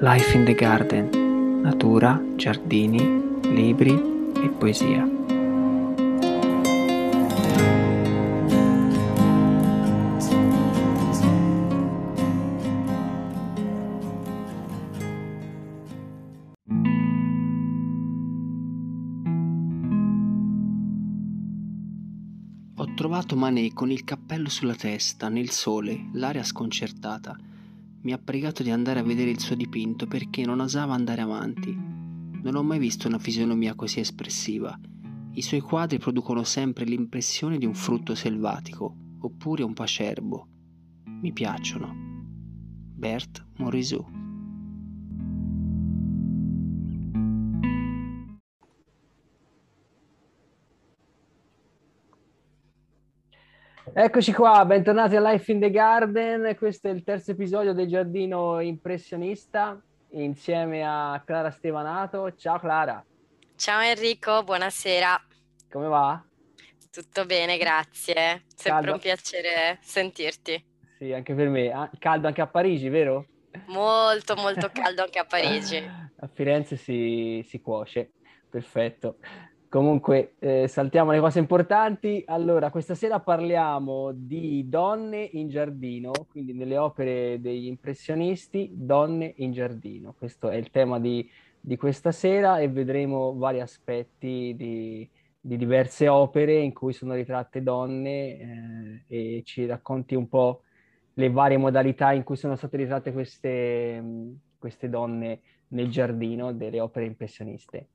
Life in the Garden, natura, giardini, libri e poesia. Ho trovato Manet con il cappello sulla testa, nel sole, l'aria sconcertata. Mi ha pregato di andare a vedere il suo dipinto perché non osava andare avanti. Non ho mai visto una fisionomia così espressiva. I suoi quadri producono sempre l'impressione di un frutto selvatico, oppure un pacerbo. Mi piacciono. Bert Morisot Eccoci qua, bentornati a Life in the Garden. Questo è il terzo episodio del Giardino Impressionista insieme a Clara Stevanato. Ciao Clara. Ciao Enrico, buonasera. Come va? Tutto bene, grazie. Sempre Caldo. un piacere sentirti. Sì, anche per me. Ah, caldo anche a Parigi, vero? Molto, molto caldo anche a Parigi. a Firenze si, si cuoce. Perfetto. Comunque, eh, saltiamo le cose importanti. Allora, questa sera parliamo di donne in giardino, quindi nelle opere degli impressionisti, donne in giardino. Questo è il tema di, di questa sera e vedremo vari aspetti di, di, diverse opere in cui sono ritratte donne eh, e ci racconti un po' le varie modalità in cui sono state ritratte queste, queste donne nel giardino delle opere impressioniste.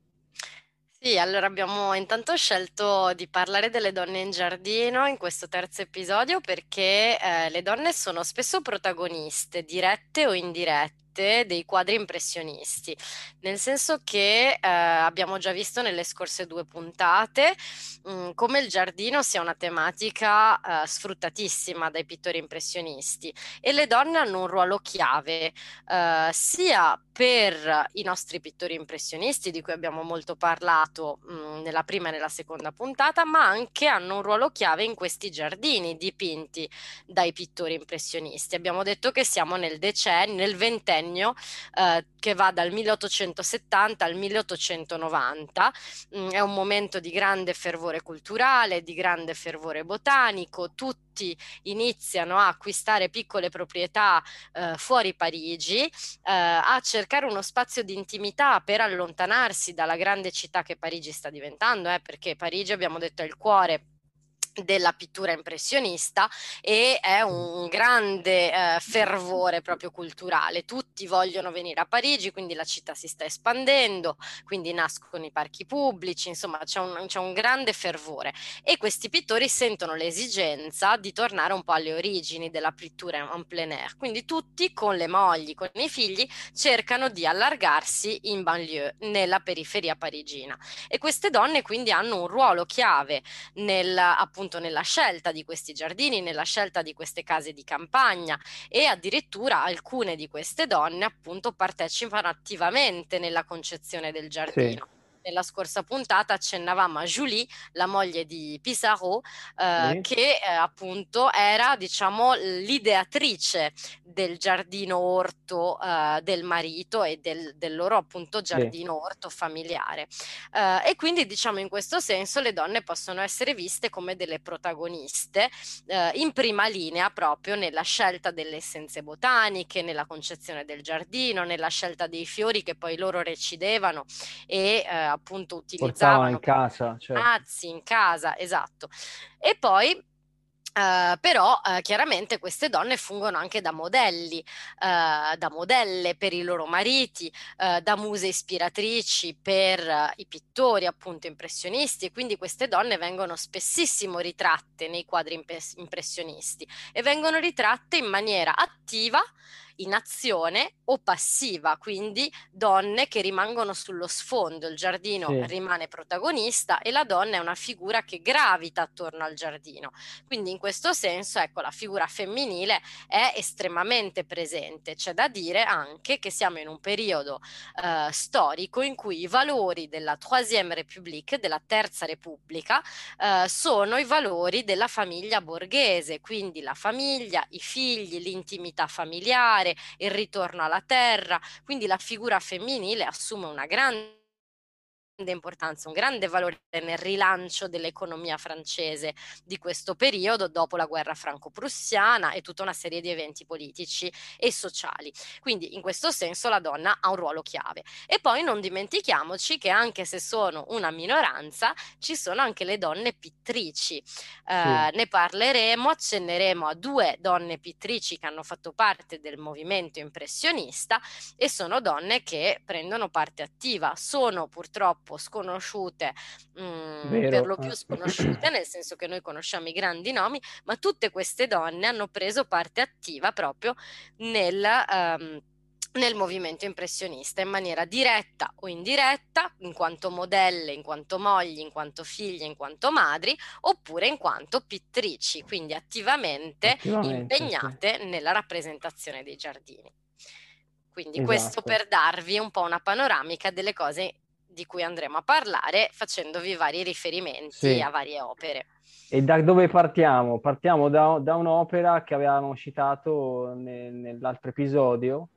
Sì, allora abbiamo intanto scelto di parlare delle donne in giardino in questo terzo episodio perché eh, le donne sono spesso protagoniste, dirette o indirette dei quadri impressionisti, nel senso che eh, abbiamo già visto nelle scorse due puntate mh, mm, come il giardino sia una tematica eh, sfruttatissima dai pittori impressionisti e le donne hanno un ruolo chiave eh, sia per i nostri pittori impressionisti di cui abbiamo molto parlato mh, mm, nella prima e nella seconda puntata, ma anche hanno un ruolo chiave in questi giardini dipinti dai pittori impressionisti. Abbiamo detto che siamo nel decennio, nel ventennio decennio eh, che va dal 1870 al 1890. Mm, è un momento di grande fervore culturale, di grande fervore botanico, tutti iniziano a acquistare piccole proprietà eh, fuori Parigi, eh, a cercare uno spazio di intimità per allontanarsi dalla grande città che Parigi sta diventando, eh, perché Parigi abbiamo detto è il cuore della pittura impressionista e è un grande eh, fervore proprio culturale. Tutti vogliono venire a Parigi, quindi la città si sta espandendo, quindi nascono i parchi pubblici, insomma c'è un, c'è un grande fervore e questi pittori sentono l'esigenza di tornare un po' alle origini della pittura en plein air. Quindi tutti con le mogli, con i figli cercano di allargarsi in banlieue, nella periferia parigina e queste donne quindi hanno un ruolo chiave nel appunto appunto nella scelta di questi giardini, nella scelta di queste case di campagna e addirittura alcune di queste donne appunto partecipano attivamente nella concezione del giardino. Sì nella scorsa puntata accennavamo a Julie, la moglie di Pissarro, eh, sì. che eh, appunto era diciamo l'ideatrice del giardino orto eh, del marito e del, del loro appunto giardino sì. orto familiare. Eh, e quindi diciamo in questo senso le donne possono essere viste come delle protagoniste eh, in prima linea proprio nella scelta delle essenze botaniche, nella concezione del giardino, nella scelta dei fiori che poi loro recidevano e eh, appunto utilizzavano in casa, cioè. mazzi in casa, esatto. E poi Uh, però uh, chiaramente queste donne fungono anche da modelli, uh, da modelle per i loro mariti, da muse ispiratrici per i pittori appunto impressionisti e quindi queste donne vengono spessissimo ritratte nei quadri impres- impressionisti e vengono ritratte in maniera attiva in azione o passiva, quindi donne che rimangono sullo sfondo, il giardino sì. rimane protagonista e la donna è una figura che gravita attorno al giardino. Quindi in questo senso, ecco, la figura femminile è estremamente presente. C'è da dire anche che siamo in un periodo eh, storico in cui i valori della Troisième République, della Terza Repubblica, eh, sono i valori della famiglia borghese, quindi la famiglia, i figli, l'intimità familiare, il ritorno alla terra, quindi la figura femminile assume una grande importanza, un grande valore nel rilancio dell'economia francese di questo periodo dopo la guerra franco-prussiana e tutta una serie di eventi politici e sociali. Quindi in questo senso la donna ha un ruolo chiave. E poi non dimentichiamoci che anche se sono una minoranza, ci sono anche le donne pittrici. Eh, sì. Ne parleremo, accenneremo a due donne pittrici che hanno fatto parte del movimento impressionista e sono donne che prendono parte attiva. Sono purtroppo purtroppo sconosciute, mh, mm, per lo più sconosciute, nel senso che noi conosciamo i grandi nomi, ma tutte queste donne hanno preso parte attiva proprio nel... Um, nel movimento impressionista in maniera diretta o indiretta, in quanto modelle, in quanto mogli, in quanto figlie, in quanto madri, oppure in quanto pittrici, quindi attivamente, attivamente impegnate sì. nella rappresentazione dei giardini. Quindi esatto. questo per darvi un po' una panoramica delle cose di cui andremo a parlare facendovi vari riferimenti sì. a varie opere. E da dove partiamo? Partiamo da, da un'opera che avevamo citato nel, nell'altro episodio,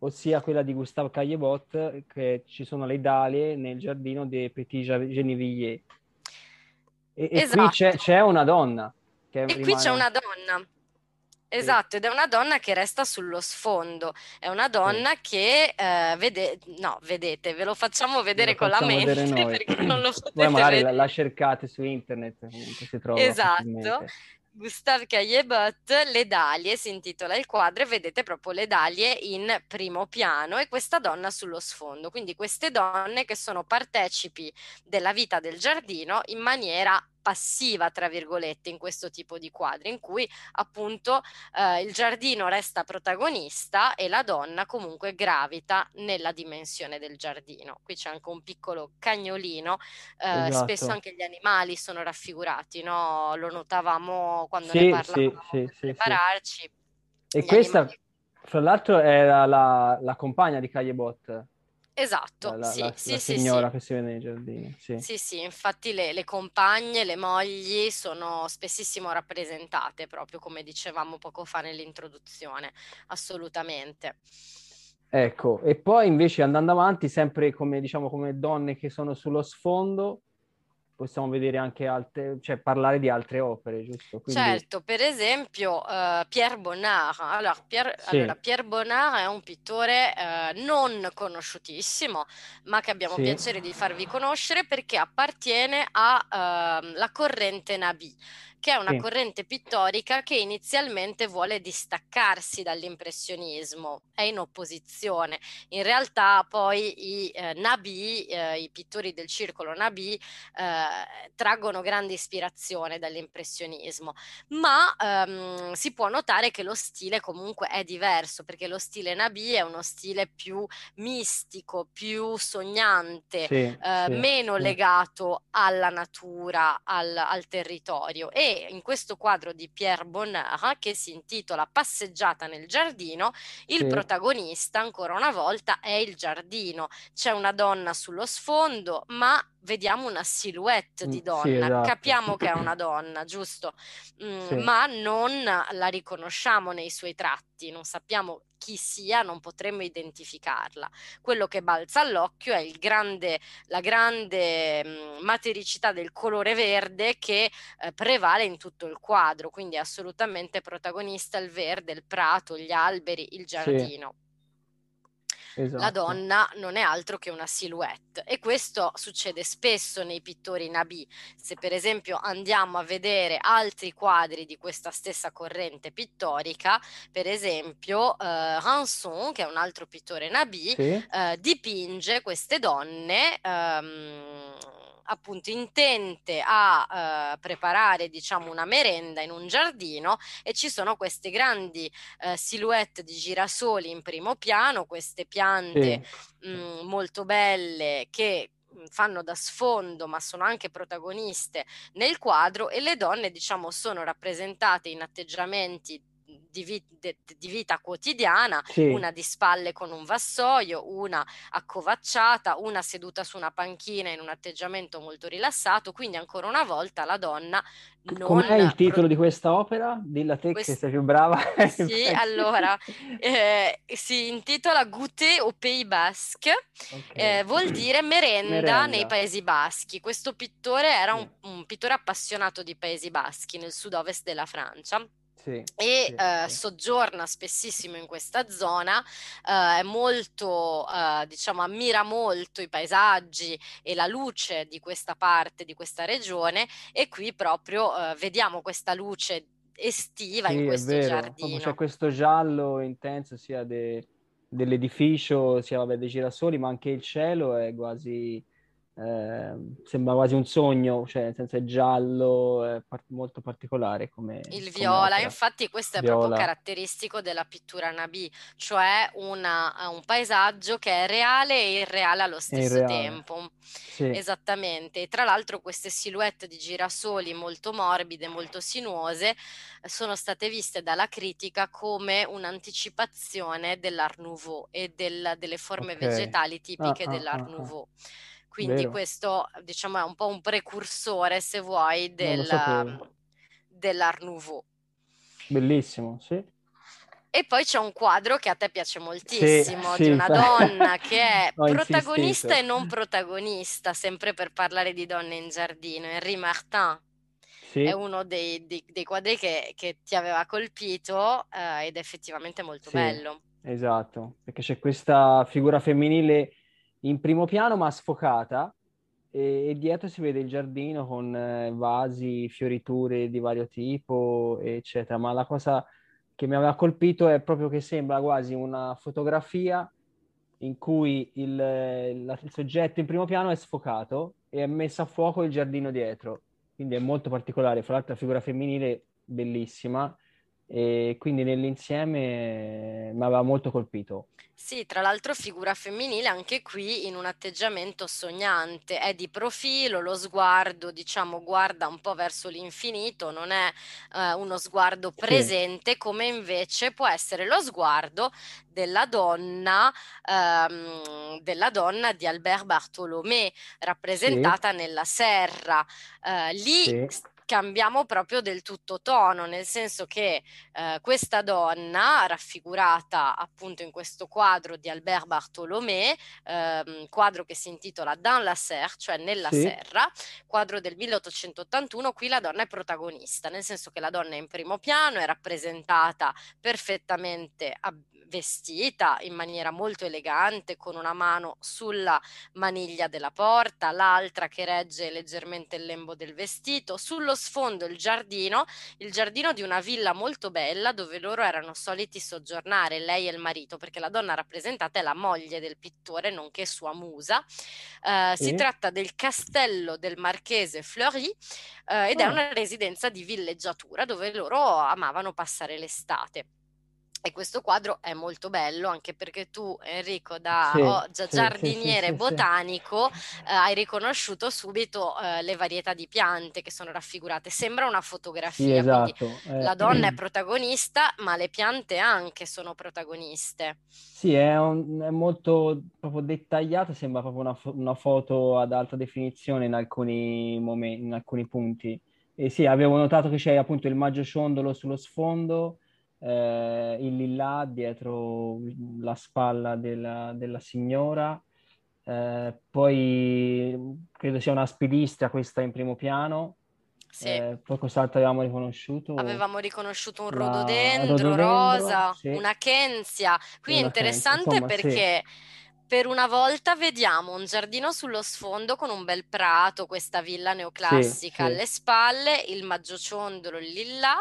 ossia quella di Gustave Caillebot, che ci sono le dalie nel giardino dei Petit Genevilliers. E, esatto. e qui c'è, esatto. c'è, una donna. e rimane... qui c'è una donna Esatto, ed è una donna che resta sullo sfondo, è una donna sì. che eh, vede, no, vedete, ve lo facciamo vedere lo con facciamo la mente perché non lo potete Poi magari la, la cercate su internet, si trova Esatto. Gustave Caillebot, Le Dalie si intitola il quadro e vedete proprio le Dalie in primo piano e questa donna sullo sfondo. Quindi queste donne che sono partecipi della vita del giardino in maniera passiva, tra virgolette, in questo tipo di quadri, in cui appunto eh, il giardino resta protagonista e la donna comunque gravita nella dimensione del giardino. Qui c'è anche un piccolo cagnolino, eh, esatto. spesso anche gli animali sono raffigurati, no? lo notavamo quando sì, ne parlavamo sì, sì, prepararci. E questa, animali... fra l'altro, era la, la compagna di Cagliebot. Esatto, la, sì, la, sì, la signora sì. che si vede nei giardini. Sì, sì, sì infatti le, le, compagne, le mogli sono spessissimo rappresentate, proprio come dicevamo poco fa nell'introduzione, assolutamente. Ecco, e poi invece andando avanti, sempre come diciamo come donne che sono sullo sfondo, possiamo vedere anche altre, cioè parlare di altre opere, giusto? Quindi... Certo, per esempio uh, Pierre Bonnard. Allora Pierre, sì. allora, Pierre Bonnard è un pittore uh, non conosciutissimo, ma che abbiamo sì. piacere di farvi conoscere perché appartiene alla ehm, uh, corrente Nabi che è una sì. corrente pittorica che inizialmente vuole distaccarsi dall'impressionismo, è in opposizione. In realtà poi i eh, Nabi, eh, i pittori del circolo Nabi, eh, traggono grande ispirazione dall'impressionismo, ma ehm, si può notare che lo stile comunque è diverso, perché lo stile Nabi è uno stile più mistico, più sognante, sì, eh, sì, meno legato alla natura, al, al territorio. E in questo quadro di Pierre Bonnard che si intitola Passeggiata nel giardino, il sì. protagonista ancora una volta è il giardino. C'è una donna sullo sfondo, ma vediamo una silhouette di donna, sì, esatto. capiamo che è una donna, giusto? Mm, sì. Ma non la riconosciamo nei suoi tratti, non sappiamo chi sia, non potremmo identificarla. Quello che balza all'occhio è grande, la grande mh, mm, matericità del colore verde che eh, prevale in tutto il quadro, quindi è assolutamente protagonista il verde, il prato, gli alberi, il giardino. Sì. Esatto. La donna non è altro che una silhouette e questo succede spesso nei pittori nabi. Se per esempio andiamo a vedere altri quadri di questa stessa corrente pittorica, per esempio eh, Ranson, che è un altro pittore nabi, sì. eh, dipinge queste donne ehm, appunto intente a uh, preparare diciamo una merenda in un giardino e ci sono queste grandi uh, silhouette di girasoli in primo piano, queste piante sì. mh, molto belle che fanno da sfondo ma sono anche protagoniste nel quadro e le donne diciamo sono rappresentate in atteggiamenti di, vi- de- di vita quotidiana, Sì, una di spalle con un vassoio, una accovacciata, una seduta su una panchina in un atteggiamento molto rilassato, quindi ancora una volta la donna non... com'è il titolo pro- di questa opera? Dilla te che Quest- sei più brava. Sì, allora, eh, si intitola Goûter au Pays Basque, Ok. eh, vuol dire merenda, Merenda. nei Paesi Baschi. Questo pittore era un, un pittore appassionato di Paesi Baschi nel sud-ovest della Francia Sì, e sì, eh, sì. soggiorna spessissimo in questa zona, eh, è molto, eh, diciamo, ammira molto i paesaggi e la luce di questa parte, di questa regione e qui proprio eh, vediamo questa luce estiva in questo giardino. c'è questo giallo intenso sia de- dell'edificio, sia vabbè, dei girasoli, ma anche il cielo è quasi, eh, sembra quasi un sogno, cioè nel senso è giallo, è par- molto particolare come, Il come viola, opera. infatti questo è proprio caratteristico della pittura Nabi, cioè una- un paesaggio che è reale e irreale allo stesso irreale. tempo. Sì, Esattamente, e tra l'altro queste silhouette di girasoli molto morbide, molto sinuose, sono state viste dalla critica come un'anticipazione dell'Art Nouveau e del- delle forme ok. vegetali Ah, tipiche ah, dell'Art ah, ah. Quindi Vero, questo, diciamo, è un po' un precursore, se vuoi, del, dell'Art Nouveau. Bellissimo, sì. E poi c'è un quadro che a te piace Sì, moltissimo, di sì, una donna che è protagonista e insistito. non protagonista, sempre per parlare di donne in giardino. Henri Martin è Sì, uno dei, dei- dei quadri che, che ti aveva colpito eh, ed è effettivamente molto sì, bello. esatto, perché c'è questa figura femminile in primo piano ma sfocata e, e dietro si vede il giardino con eh, vasi, fioriture di vario tipo, eccetera. Ma la cosa che mi aveva colpito è proprio che sembra quasi una fotografia in cui il, la- il soggetto in primo piano è sfocato e è messo a fuoco il giardino dietro. Quindi è molto particolare. Fra l'altro la figura femminile bellissima e quindi nell'insieme eh, mi aveva molto colpito. Sì, tra l'altro figura femminile anche qui in un atteggiamento sognante, è di profilo, lo sguardo, diciamo, guarda un po' verso l'infinito, non è eh, uno sguardo Sì, presente come invece può essere lo sguardo della donna, ehm, della donna di Albert Bartolomé, sì, rappresentata nella serra. Eh, lì sì, cambiamo proprio del tutto tono, nel senso che eh, questa donna, raffigurata appunto in questo quadro di Albert Bartolomé, ehm, quadro che si intitola Dans la serre, cioè nella sì, serra, quadro del 1881, qui la donna è protagonista, nel senso che la donna è in primo piano, è rappresentata perfettamente ab- vestita in maniera molto elegante, con una mano sulla maniglia della porta, l'altra che regge leggermente il lembo del vestito, sullo sfondo il giardino, il giardino di una villa molto bella dove loro erano soliti soggiornare, lei e il marito, perché la donna rappresentata è la moglie del pittore, nonché sua musa. Eh, si tratta del castello del marchese Fleury eh, ed è Ah, una residenza di villeggiatura dove loro amavano passare l'estate. E questo quadro è molto bello anche perché tu, Enrico, da sì, oh, già sì, giardiniere sì, botanico, eh, hai riconosciuto subito eh, le varietà di piante che sono raffigurate. Sembra una fotografia, quindi esatto. la Eh, donna è protagonista, ma le piante anche sono protagoniste. Sì, è, un- è molto proprio dettagliata, sembra proprio una, fo- una foto ad alta definizione in alcuni momenti, in alcuni punti. E sì, avevo notato che c'è appunto il maggio ciondolo sullo sfondo, eh, il lillà dietro la spalla della, della signora, eh, poi credo sia una spidistra questa in primo piano, Sì, eh, poi cos'altro avevamo riconosciuto? avevamo riconosciuto un rododendro rododendro, rosa, sì, una kensia. Qui è interessante insomma sì, perché per una volta vediamo un giardino sullo sfondo con un bel prato, questa villa sì, neoclassica sì, alle spalle, il maggiociondolo lì là,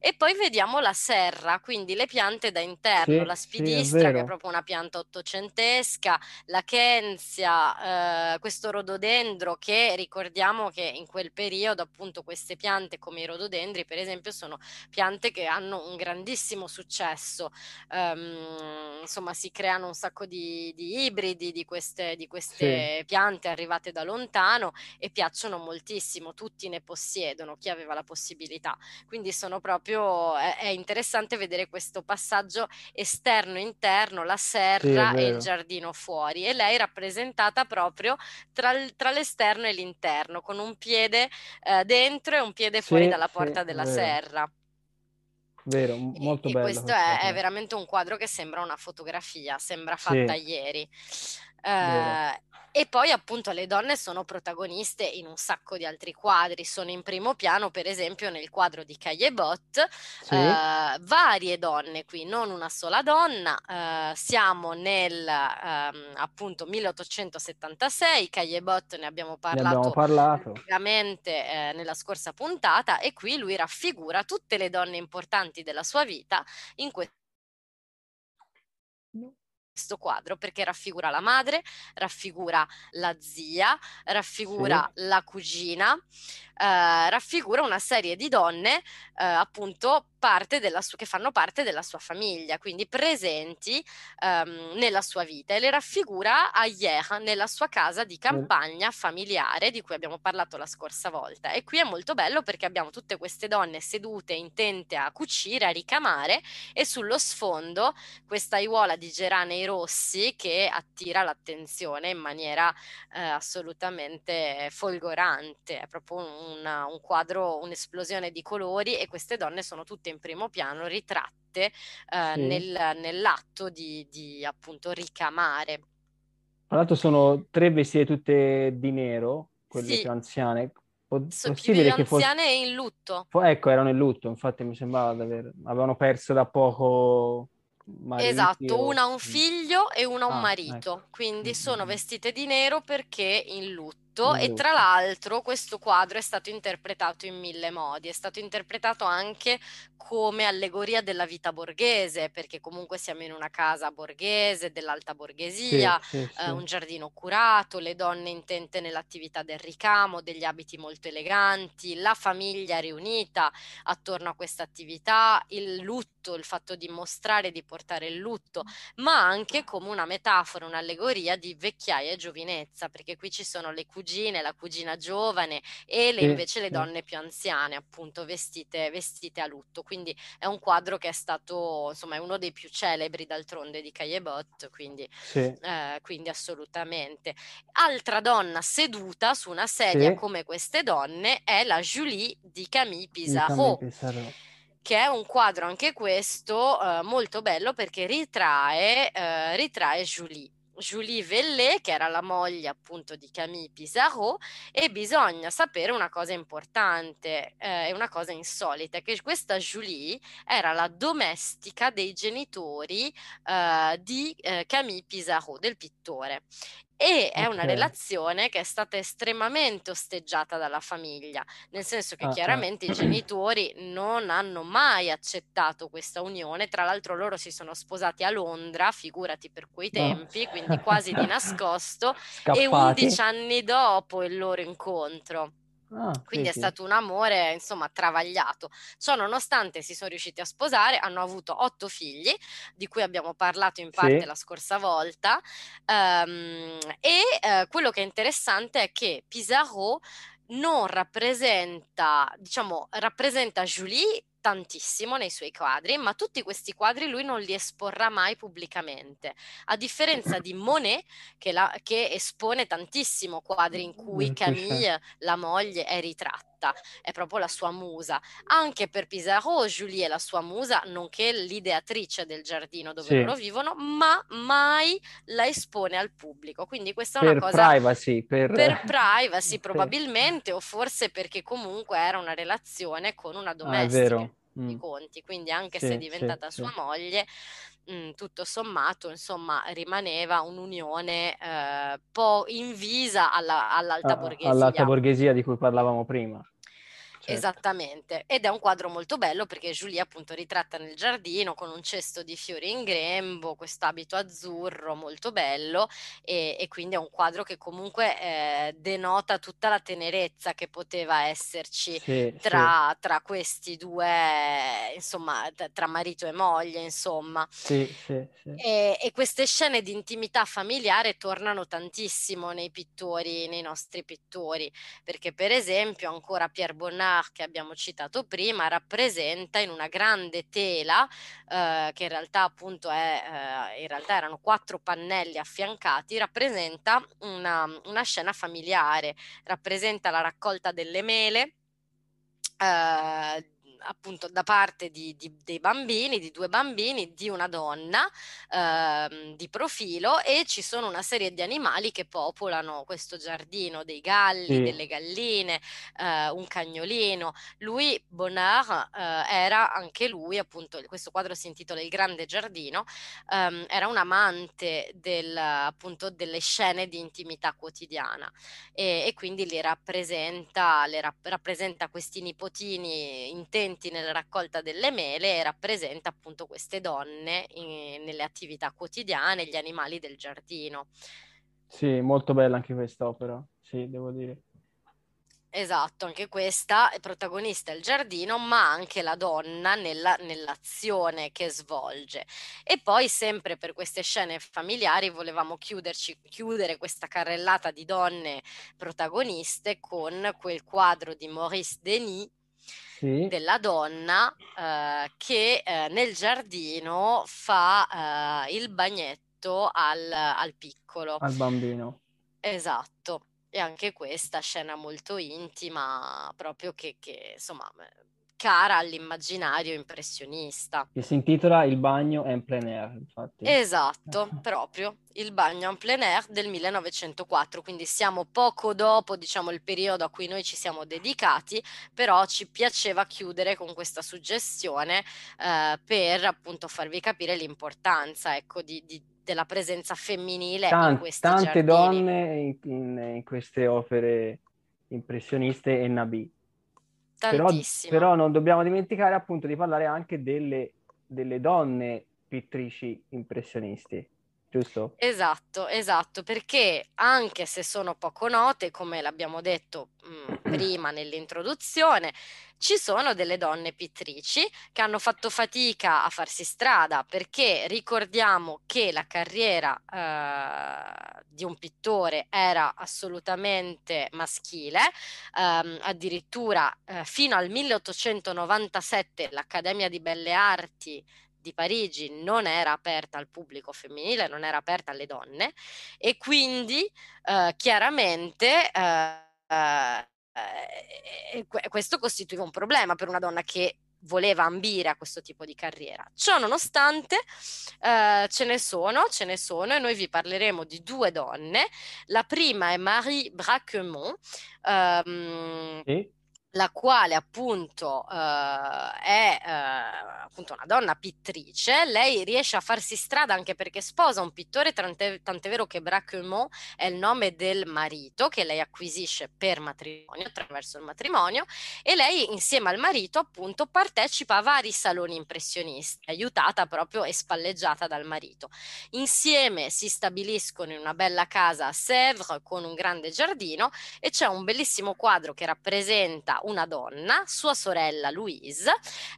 e poi vediamo la serra, quindi le piante da interno, la sì, sì, è spidistra che è proprio una pianta ottocentesca, la kensia, eh, questo rododendro che ricordiamo che in quel periodo appunto queste piante come i rododendri per esempio sono piante che hanno un grandissimo successo, Ehm, insomma si creano un sacco di, di ibridi di queste, di queste sì. piante arrivate da lontano e piacciono moltissimo, tutti ne possiedono, chi aveva la possibilità. Quindi sono proprio, è, è interessante vedere questo passaggio esterno-interno, la serra sì, e il giardino fuori e lei rappresentata proprio tra, tra l'esterno e l'interno, con un piede eh, dentro e un piede fuori dalla porta della serra. Vero, molto e, bello. E questo è, è, veramente un quadro che sembra una fotografia, sembra fatta sì. ieri. Uh, e poi appunto le donne sono protagoniste in un sacco di altri quadri, sono in primo piano per esempio nel quadro di Caillebot, sì. eh, varie donne qui, non una sola donna, eh, siamo nel ehm, appunto 1876, Caillebot ne abbiamo parlato, parlato. eh, nella scorsa puntata e qui lui raffigura tutte le donne importanti della sua vita in questo questo quadro perché raffigura la madre, raffigura la zia, raffigura sì. la cugina, eh, raffigura una serie di donne eh, appunto parte su- che fanno parte della sua famiglia, quindi presenti ehm, nella sua vita e le raffigura a Yeha nella sua casa di campagna familiare di cui abbiamo parlato la scorsa volta. E qui è molto bello perché abbiamo tutte queste donne sedute intente a cucire, a ricamare e sullo sfondo questa aiuola di geranei rossi che attira l'attenzione in maniera eh, assolutamente folgorante, è proprio un un, un quadro, un'esplosione di colori e queste donne sono tutte in primo piano ritratte eh, sì. nel, nell'atto di, di appunto ricamare. Tra l'altro sono tre vestite tutte di nero, quelle sì. più anziane. Po- so, possibile che fosse... anziane in lutto. Ecco, erano in lutto, infatti mi sembrava di aver... avevano perso da poco mariti esatto, o... una un figlio e una un ah, marito, ecco. quindi sono vestite di nero perché in lutto tutto e tra l'altro questo quadro è stato interpretato in mille modi, è stato interpretato anche come allegoria della vita borghese, perché comunque siamo in una casa borghese, dell'alta borghesia, sì, sì, eh, un giardino curato, le donne intente nell'attività del ricamo, degli abiti molto eleganti, la famiglia riunita attorno a questa attività, il lutto, il fatto di mostrare, di portare il lutto, ma anche come una metafora, un'allegoria di vecchiaia e giovinezza, perché qui ci sono le cugine, la cugina giovane e le, invece le donne più anziane, appunto vestite, vestite a lutto. Quindi è un quadro che è stato, insomma, è uno dei più celebri d'altronde di Caillebot, quindi, sì. eh, quindi assolutamente. Altra donna seduta su una sedia sì. come queste donne è la Julie di Camille Pissarro. che è un quadro anche questo eh, molto bello perché ritrae, eh, ritrae Julie. Julie Vellé, che era la moglie appunto di Camille Pissarro, e bisogna sapere una cosa importante e eh, una cosa insolita, che questa Julie era la domestica dei genitori eh, di eh, Camille Pissarro, del pittore e è una relazione che è stata estremamente osteggiata dalla famiglia, nel senso che ah, ah. chiaramente ah. i genitori non hanno mai accettato questa unione, tra l'altro loro si sono sposati a Londra, figurati per quei tempi, no. quindi quasi di nascosto, Scappati. e 11 anni dopo il loro incontro. Ah, Quindi sì, è stato un amore, insomma, travagliato. Ciò nonostante si sono riusciti a sposare, hanno avuto otto figli, di cui abbiamo parlato in parte sì. la scorsa volta. Um, e uh, quello che è interessante è che Pissarro non rappresenta, diciamo, rappresenta Julie tantissimo nei suoi quadri, ma tutti questi quadri lui non li esporrà mai pubblicamente, a differenza di Monet che, la, che espone tantissimo quadri in cui Camille, la moglie, è ritratta, è proprio la sua musa. Anche per Pissarro, Julie è la sua musa, nonché l'ideatrice del giardino dove sì. loro vivono, ma mai la espone al pubblico. Quindi questa è una cosa... Privacy, per... per privacy, probabilmente, o forse perché comunque era una relazione con una domestica. Ah, mm. i conti, quindi anche sì, se è diventata sì, sua sì. moglie, mh, mm, tutto sommato, insomma, rimaneva un'unione eh, po' invisa alla, all'alta borghesia. All'alta borghesia di cui parlavamo prima. Certo. Esattamente, ed è un quadro molto bello perché Julie appunto ritratta nel giardino con un cesto di fiori in grembo, questo abito azzurro molto bello e, e quindi è un quadro che comunque eh, denota tutta la tenerezza che poteva esserci Sì, tra, sì. tra questi due, insomma, tra marito e moglie, insomma. Sì. E, e queste scene di intimità familiare tornano tantissimo nei pittori, nei nostri pittori, perché per esempio ancora Pierre Bonnard che abbiamo citato prima rappresenta in una grande tela eh, che in realtà appunto è, eh, in realtà erano quattro pannelli affiancati, rappresenta una, una scena familiare, rappresenta la raccolta delle mele. Eh, appunto da parte di, di, dei bambini, di due bambini, di una donna eh, di profilo e ci sono una serie di animali che popolano questo giardino, dei galli, sì. delle galline, eh, un cagnolino. Lui, Bonnard, eh, era anche lui, appunto, questo quadro si intitola Il grande giardino, ehm, era un amante del, appunto, delle scene di intimità quotidiana e, e quindi li rappresenta, le rap- rappresenta questi nipotini intenti presenti nella raccolta delle mele e rappresenta appunto queste donne in, nelle attività quotidiane, gli animali del giardino. Sì, molto bella anche quest'opera, sì, devo dire. Esatto, anche questa è protagonista il giardino, ma anche la donna nella, nell'azione che svolge. E poi, sempre per queste scene familiari, volevamo chiuderci, chiudere questa carrellata di donne protagoniste con quel quadro di Maurice Denis sì. della donna eh, che eh, nel giardino fa eh, il bagnetto al, al piccolo. Al bambino. Esatto. E anche questa scena molto intima, proprio che, che insomma cara all'immaginario impressionista. Che si intitola Il bagno en plein air, infatti. Esatto, proprio, Il bagno en plein air del 1904, quindi siamo poco dopo, diciamo, il periodo a cui noi ci siamo dedicati, però ci piaceva chiudere con questa suggestione eh, per appunto farvi capire l'importanza, ecco, di, di della presenza femminile Tant- in questi tante giardini. donne in, in, in, queste opere impressioniste e Nabi. Però, però, non dobbiamo dimenticare appunto di parlare anche delle, delle donne pittrici impressionisti, giusto? Esatto, esatto, perché anche se sono poco note, come l'abbiamo detto mh, prima nell'introduzione, ci sono delle donne pittrici che hanno fatto fatica a farsi strada perché ricordiamo che la carriera eh, di un pittore era assolutamente maschile, ehm, addirittura eh, fino al 1897 l'Accademia di Belle Arti di Parigi non era aperta al pubblico femminile, non era aperta alle donne e quindi eh, chiaramente eh, eh questo costituiva un problema per una donna che voleva ambire a questo tipo di carriera. Ciò nonostante, eh, ce ne sono, ce ne sono, e noi vi parleremo di due donne. La prima è Marie Braquemont. Ehm, sì la quale appunto uh, è uh, appunto una donna pittrice, lei riesce a farsi strada anche perché sposa un pittore, tant'è, tant'è vero che Braquemont è il nome del marito che lei acquisisce per matrimonio, attraverso il matrimonio, e lei insieme al marito appunto partecipa a vari saloni impressionisti, aiutata proprio e spalleggiata dal marito. Insieme si stabiliscono in una bella casa a Sèvres con un grande giardino e c'è un bellissimo quadro che rappresenta una donna, sua sorella Louise,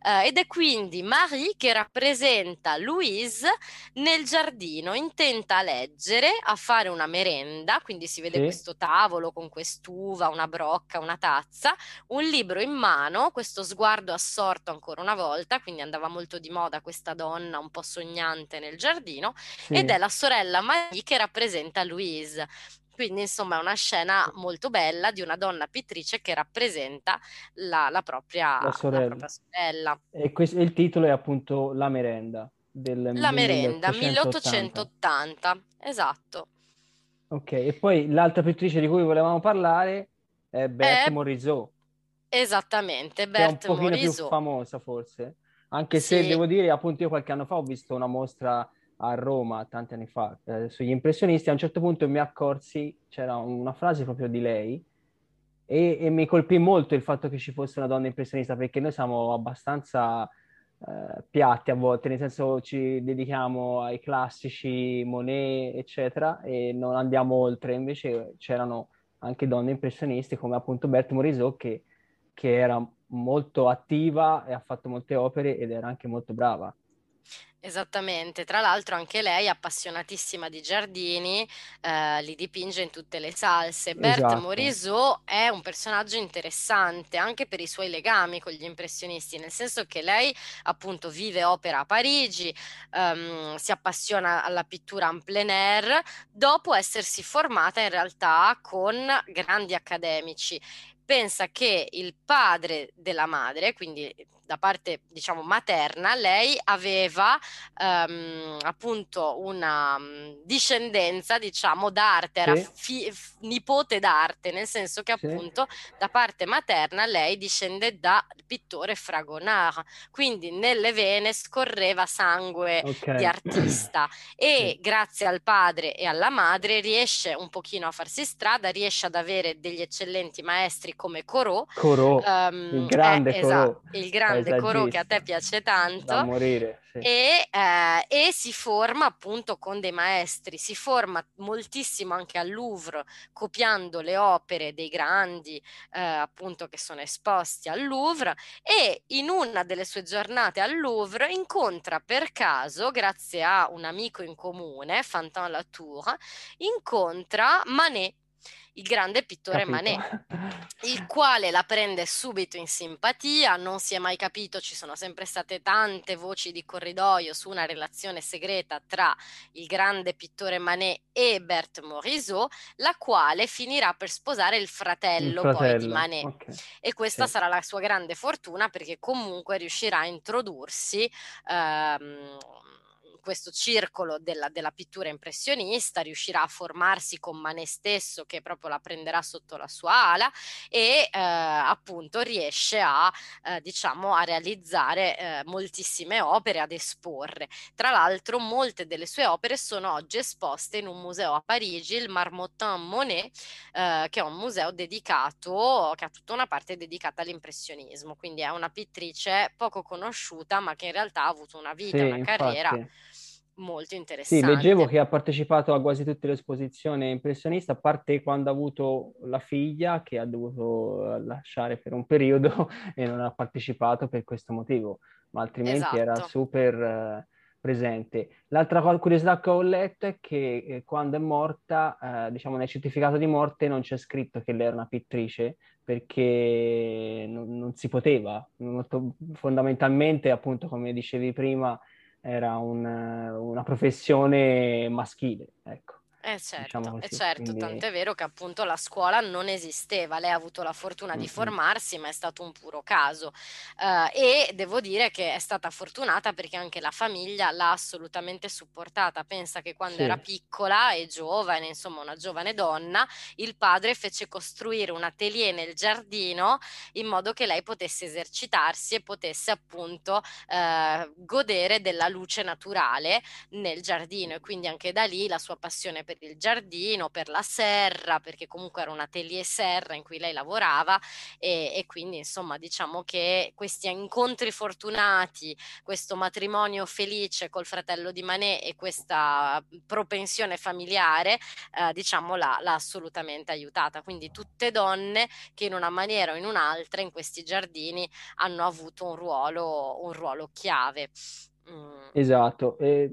eh, ed è quindi Marie che rappresenta Louise nel giardino, intenta a leggere, a fare una merenda, quindi si vede sì. questo tavolo con quest'uva, una brocca, una tazza, un libro in mano, questo sguardo assorto ancora una volta, quindi andava molto di moda questa donna un po' sognante nel giardino, sì. ed è la sorella Marie che rappresenta Louise. Quindi, insomma, è una scena molto bella di una donna pittrice che rappresenta la, la, propria, la, sorella. La propria sorella. E questo, il titolo è appunto La merenda. Del, la merenda, 1880. Esatto. Ok, e poi l'altra pittrice di cui volevamo parlare è Berthe è... Morisot. Esattamente, Berthe Morisot. È un pochino più famosa forse. Anche sì. se devo dire, appunto, io qualche anno fa ho visto una mostra a Roma tanti anni fa eh, sugli impressionisti, a un certo punto mi accorsi, c'era una frase proprio di lei e, e, mi colpì molto il fatto che ci fosse una donna impressionista perché noi siamo abbastanza eh, piatti a volte, nel senso ci dedichiamo ai classici Monet, eccetera, e non andiamo oltre. Invece c'erano anche donne impressioniste come appunto Berthe Morisot che, che era molto attiva e ha fatto molte opere ed era anche molto brava. Esattamente, tra l'altro anche lei, appassionatissima di giardini, eh, li dipinge in tutte le salse. Berthe Esatto, Morisot è un personaggio interessante anche per i suoi legami con gli impressionisti, nel senso che lei appunto vive opera a Parigi, ehm, si appassiona alla pittura en plein air, dopo essersi formata in realtà con grandi accademici. Pensa che il padre della madre, quindi da parte diciamo materna, lei aveva ehm, appunto una um, discendenza diciamo d'arte, era fi- nipote d'arte, nel senso che appunto da parte materna lei discende da pittore Fragonard, quindi nelle vene scorreva sangue ok, di artista e grazie al padre e alla madre riesce un pochino a farsi strada, riesce ad avere degli eccellenti maestri come Corot, Corot, il ehm, è grande esatto, Corot, il grande Corot che a te piace tanto. morire, sì, E, eh, e si forma appunto con dei maestri, si forma moltissimo anche al Louvre, copiando le opere dei grandi eh, appunto che sono esposti al Louvre e in una delle sue giornate al Louvre incontra per caso, grazie a un amico in comune, Fantin Latour, incontra Manet, il grande pittore capito? Manet, il quale la prende subito in simpatia, non si è mai capito, ci sono sempre state tante voci di corridoio su una relazione segreta tra il grande pittore Manet e Berthe Morisot, la quale finirà per sposare il Il fratello di fratello, Manet. ok, E questa sì, sarà la sua grande fortuna perché comunque riuscirà a introdursi ehm, questo circolo della, della pittura impressionista, riuscirà a formarsi con Manet stesso che proprio la prenderà sotto la sua ala e eh, appunto riesce a, eh, diciamo, a realizzare eh, moltissime opere, ad esporre. Tra l'altro molte delle sue opere sono oggi esposte in un museo a Parigi, il Marmottin Monet, eh, che è un museo dedicato, che ha tutta una parte dedicata all'impressionismo, quindi è una pittrice poco conosciuta, ma che in realtà ha avuto una vita sì, una carriera molto Sì, leggevo interessante. che ha partecipato a quasi tutte le esposizioni impressioniste, a parte quando ha avuto la figlia che ha dovuto lasciare per un periodo e non ha partecipato per questo motivo, ma altrimenti era Esatto. super eh, presente. L'altra curiosità che ho letto è che eh, quando è morta, eh, diciamo nel certificato di morte non c'è scritto che lei era una pittrice perché non, non si poteva. Fondamentalmente, appunto, come dicevi prima era un, una professione maschile, ecco, Eh diciamo certo, eh così. certo, Quindi, tant'è vero che appunto la scuola non esisteva, lei ha avuto la fortuna di mm, mm. formarsi, ma è stato un puro caso. Eh, e devo dire che è stata fortunata perché anche la famiglia l'ha assolutamente supportata. Pensa che quando era Sì, piccola e giovane, insomma una giovane donna, il padre fece costruire un atelier nel giardino in modo che lei potesse esercitarsi e potesse appunto eh, godere della luce naturale nel giardino e quindi anche da lì la sua passione per il giardino, per la serra, perché comunque era un atelier serra in cui lei lavorava e, e quindi insomma diciamo che questi incontri fortunati, questo matrimonio felice col fratello di Manet e questa propensione familiare, eh, diciamo l'ha, l'ha assolutamente aiutata. Quindi tutte donne che in una maniera o in un'altra in questi giardini hanno avuto un ruolo, un ruolo chiave. Mm. esatto. E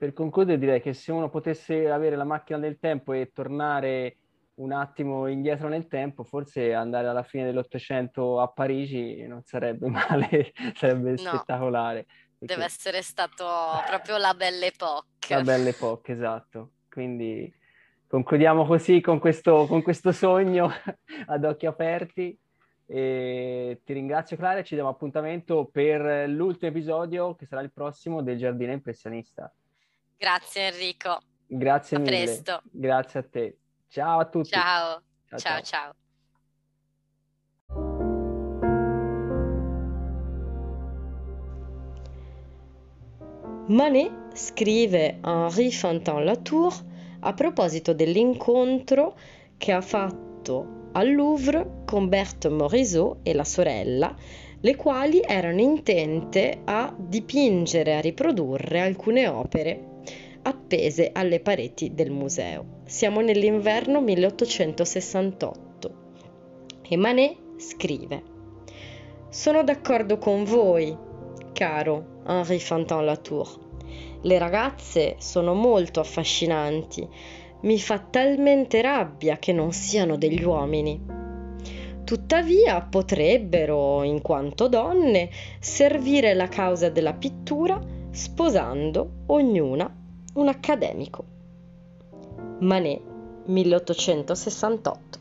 per concludere direi che se uno potesse avere la macchina del tempo e tornare un attimo indietro nel tempo, forse andare alla fine dell'Ottocento a Parigi non sarebbe male, sarebbe No, spettacolare, deve perché essere stato proprio la Belle la Époque. belle époque, esatto. Quindi concludiamo così con questo, con questo sogno ad occhi aperti. E ti ringrazio Clara e ci diamo appuntamento per l'ultimo episodio che sarà il prossimo del Giardino Impressionista. Grazie Enrico, Grazie a mille, presto. grazie a te. Ciao a tutti. Ciao, Ciao ciao, ciao. ciao. Manet scrive a Henri Fantin Latour a proposito dell'incontro che ha fatto al Louvre con Berthe Morisot e la sorella, le quali erano intente a dipingere e a riprodurre alcune opere appese alle pareti del museo. Siamo nell'inverno 1868 e Manet scrive Sono d'accordo con voi, caro Henri Fantin Latour. Le ragazze sono molto affascinanti. Mi fa talmente rabbia che non siano degli uomini. Tuttavia potrebbero, in quanto donne, servire la causa della pittura sposando ognuna un accademico. Manet 1868